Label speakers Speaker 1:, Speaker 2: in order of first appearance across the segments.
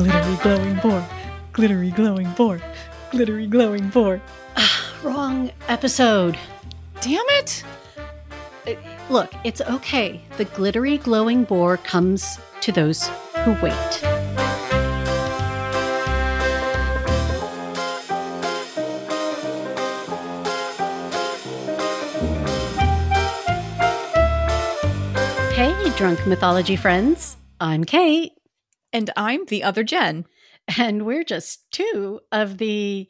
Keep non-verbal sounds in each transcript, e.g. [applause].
Speaker 1: Glittery glowing boar. Glittery glowing boar. Glittery glowing boar.
Speaker 2: Wrong episode.
Speaker 3: Damn it!
Speaker 2: Uh, Look, it's okay. The glittery glowing boar comes to those who wait. Hey, drunk mythology friends. I'm Kate,
Speaker 3: And I'm the other Jen.
Speaker 2: and we're just two of the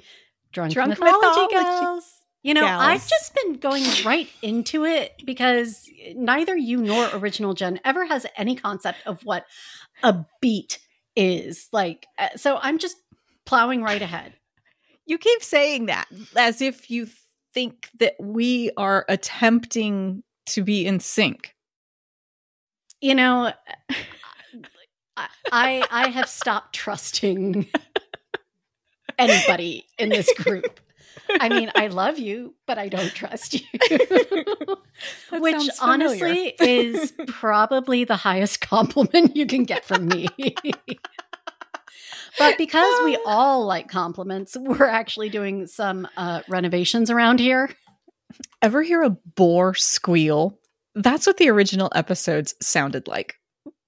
Speaker 2: drunk,
Speaker 3: Drunk
Speaker 2: mythology,
Speaker 3: mythology
Speaker 2: gals. You know,
Speaker 3: gals.
Speaker 2: I've just been going right into it because neither you nor original Jen ever has any concept of what a beat is. Like, uh, so I'm just plowing right ahead.
Speaker 3: You keep saying that as if you think that we are attempting to be in sync.
Speaker 2: You know, I I, have stopped trusting anybody in this group. I mean, I love you, but I don't trust you. [laughs] Which honestly is probably the highest [laughs] compliment you can get from me. but because we [laughs] all like compliments, we're actually doing some uh, renovations around here.
Speaker 3: Ever hear a boar squeal? That's what the original episodes sounded like.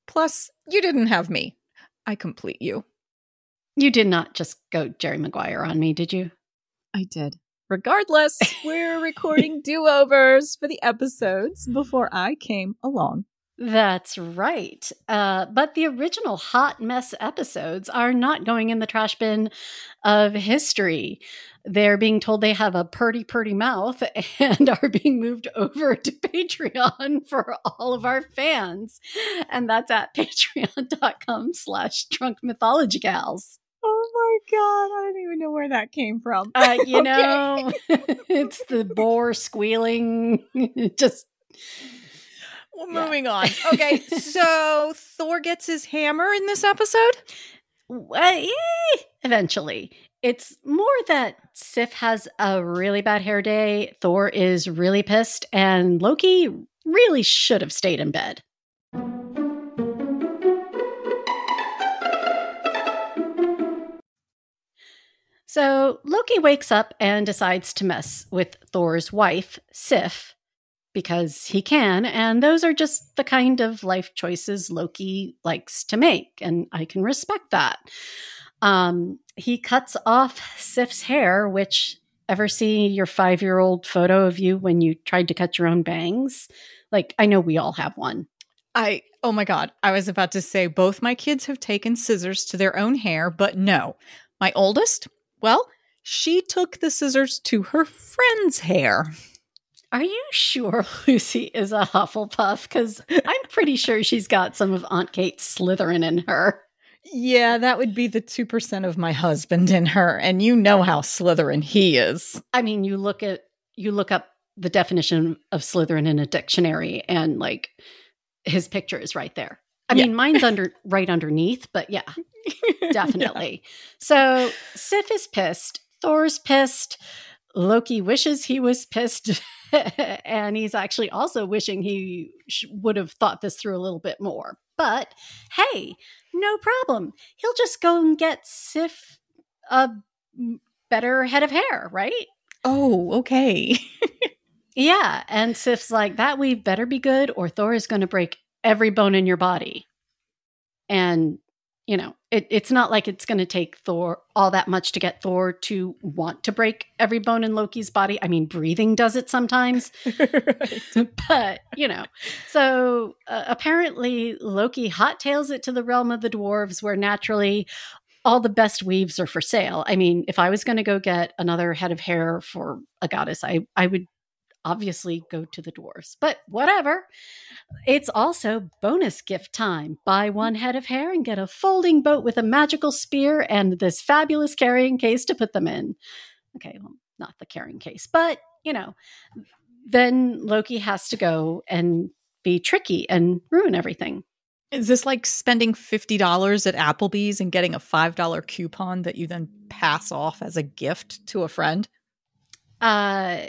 Speaker 3: Plus, you didn't have me. I complete you.
Speaker 2: You did not just go Jerry Maguire on me, did you?
Speaker 3: I did. Regardless, we're [laughs] recording do overs for the episodes before I came along.
Speaker 2: That's right. Uh, but the original hot mess episodes are not going in the trash bin of history. They're being told they have a purty, purty mouth [laughs] and are being moved over to [laughs] Patreon for all of our fans. And that's at [laughs] patreon.com slash drunk mythology gals.
Speaker 3: Oh my god, I don't even know where that came from.
Speaker 2: Uh, you know, it's the boar squealing. Just
Speaker 3: Well, moving on. [laughs] Okay, so Thor gets his hammer in this episode?
Speaker 2: Uh, eh, eventually. It's more that Sif has a really bad hair day, Thor is really pissed, and Loki really should have stayed in bed. So Loki wakes up and decides to mess with Thor's wife, Sif, because he can, and those are just the kind of life choices Loki likes to make, and I can respect that. Um, he cuts off Sif's hair, which ever see your five year old photo of you when you tried to cut your own bangs? Like, I know we all have one.
Speaker 3: I oh my god, I was about to say both my kids have taken scissors to their own hair, but no. My oldest, well, she took the scissors to her friend's hair.
Speaker 2: Are you sure [laughs] Lucy is a Hufflepuff? Because I'm pretty sure she's got some of Aunt Kate's Slytherin in her.
Speaker 3: Yeah, that would be the 2% of my husband in her, and you know how Slytherin he is.
Speaker 2: I mean, you look at you look up the definition of Slytherin in a dictionary, and like his picture is right there. I
Speaker 3: Yeah.
Speaker 2: mean, mine's under right underneath, but yeah, [laughs] definitely. So Sif is pissed. Thor's pissed. Loki wishes he was pissed, [laughs] and he's actually also wishing he sh- would have thought this through a little bit more. But hey, no problem. He'll just go and get Sif a better head of hair, right?
Speaker 3: Oh, okay. [laughs]
Speaker 2: Yeah. And Sif's like, that weave better be good, or Thor is going to break every bone in your body. And, you know, it, it's not like it's going to take Thor all that much to get Thor to want to break every bone in Loki's body. I mean, breathing does it sometimes, [laughs] [laughs] but, you know. So uh, apparently, Loki hot tails it to the realm of the dwarves, where naturally all the best weaves are for sale. I mean, if I was going to go get another head of hair for a goddess, I, I would obviously go to the dwarves, but whatever. It's also bonus gift time. Buy one head of hair and get a folding boat with a magical spear and this fabulous carrying case to put them in. Okay, well, not the carrying case, but you know, then Loki has to go and be tricky and ruin everything.
Speaker 3: Is this like spending $50 at Applebee's and getting a $5 coupon that you then pass off as a gift to a friend?
Speaker 2: Uh,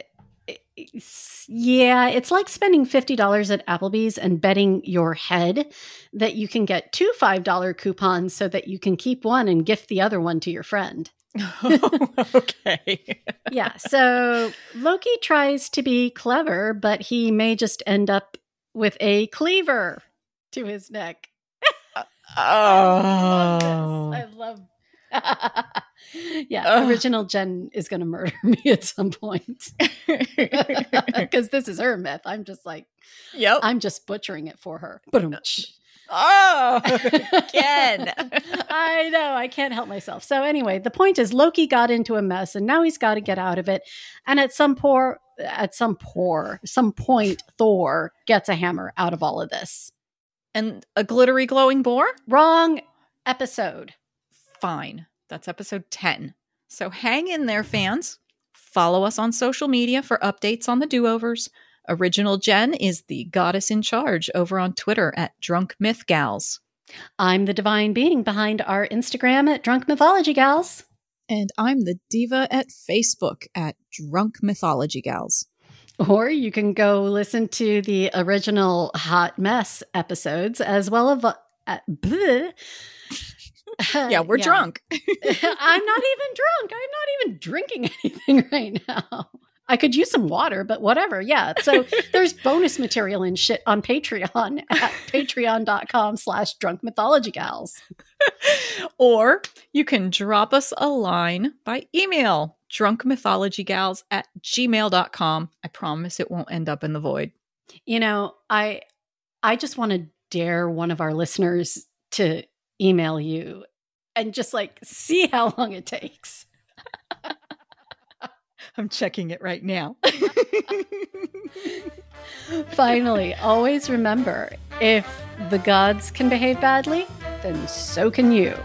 Speaker 2: yeah, it's like spending $50 at Applebee's and betting your head that you can get two $5 coupons so that you can keep one and gift the other one to your friend. [laughs]
Speaker 3: okay. [laughs]
Speaker 2: yeah. So Loki tries to be clever, but he may just end up with a cleaver to his neck.
Speaker 3: Uh, oh. [laughs]
Speaker 2: I love this. I love. [laughs] yeah,
Speaker 3: Ugh.
Speaker 2: original Jen is going to murder [laughs] me at some point [laughs] because this is her myth. I'm just like,
Speaker 3: yep.
Speaker 2: I'm just butchering it for her. But um,
Speaker 3: oh, again.
Speaker 2: I know, I can't help myself. So anyway, the point is Loki got into a mess and now he's got to get out of it. And at some poor at some poor some point Thor gets a hammer out of all of this.
Speaker 3: and a glittery glowing boar?
Speaker 2: Wrong episode.
Speaker 3: Fine. That's episode 10. So hang in there, fans. Follow us on social media for updates on the do overs. Original Jen is the goddess in charge over on Twitter at Drunk Myth Gals.
Speaker 2: I'm the divine being behind our Instagram at Drunk Mythology Gals.
Speaker 3: And I'm the diva at Facebook at Drunk Mythology Gals.
Speaker 2: Or you can go listen to the original Hot Mess episodes as well as uh, bleh. [laughs]
Speaker 3: Yeah, we're drunk. [laughs]
Speaker 2: I'm not even drunk. I'm not even drinking [laughs] anything right now. I could use some water, but whatever. Yeah. So there's bonus material and shit on Patreon at patreon.com slash drunk mythology gals.
Speaker 3: or you can drop us a line by email drunkmythologygals at gmail.com. I promise it won't end up in the void.
Speaker 2: You know, I I just want to dare one of our listeners to email you and just like see how long it takes. [laughs]
Speaker 3: I'm checking it right now. [laughs]
Speaker 2: Finally, always remember if the gods can behave badly, then so can you.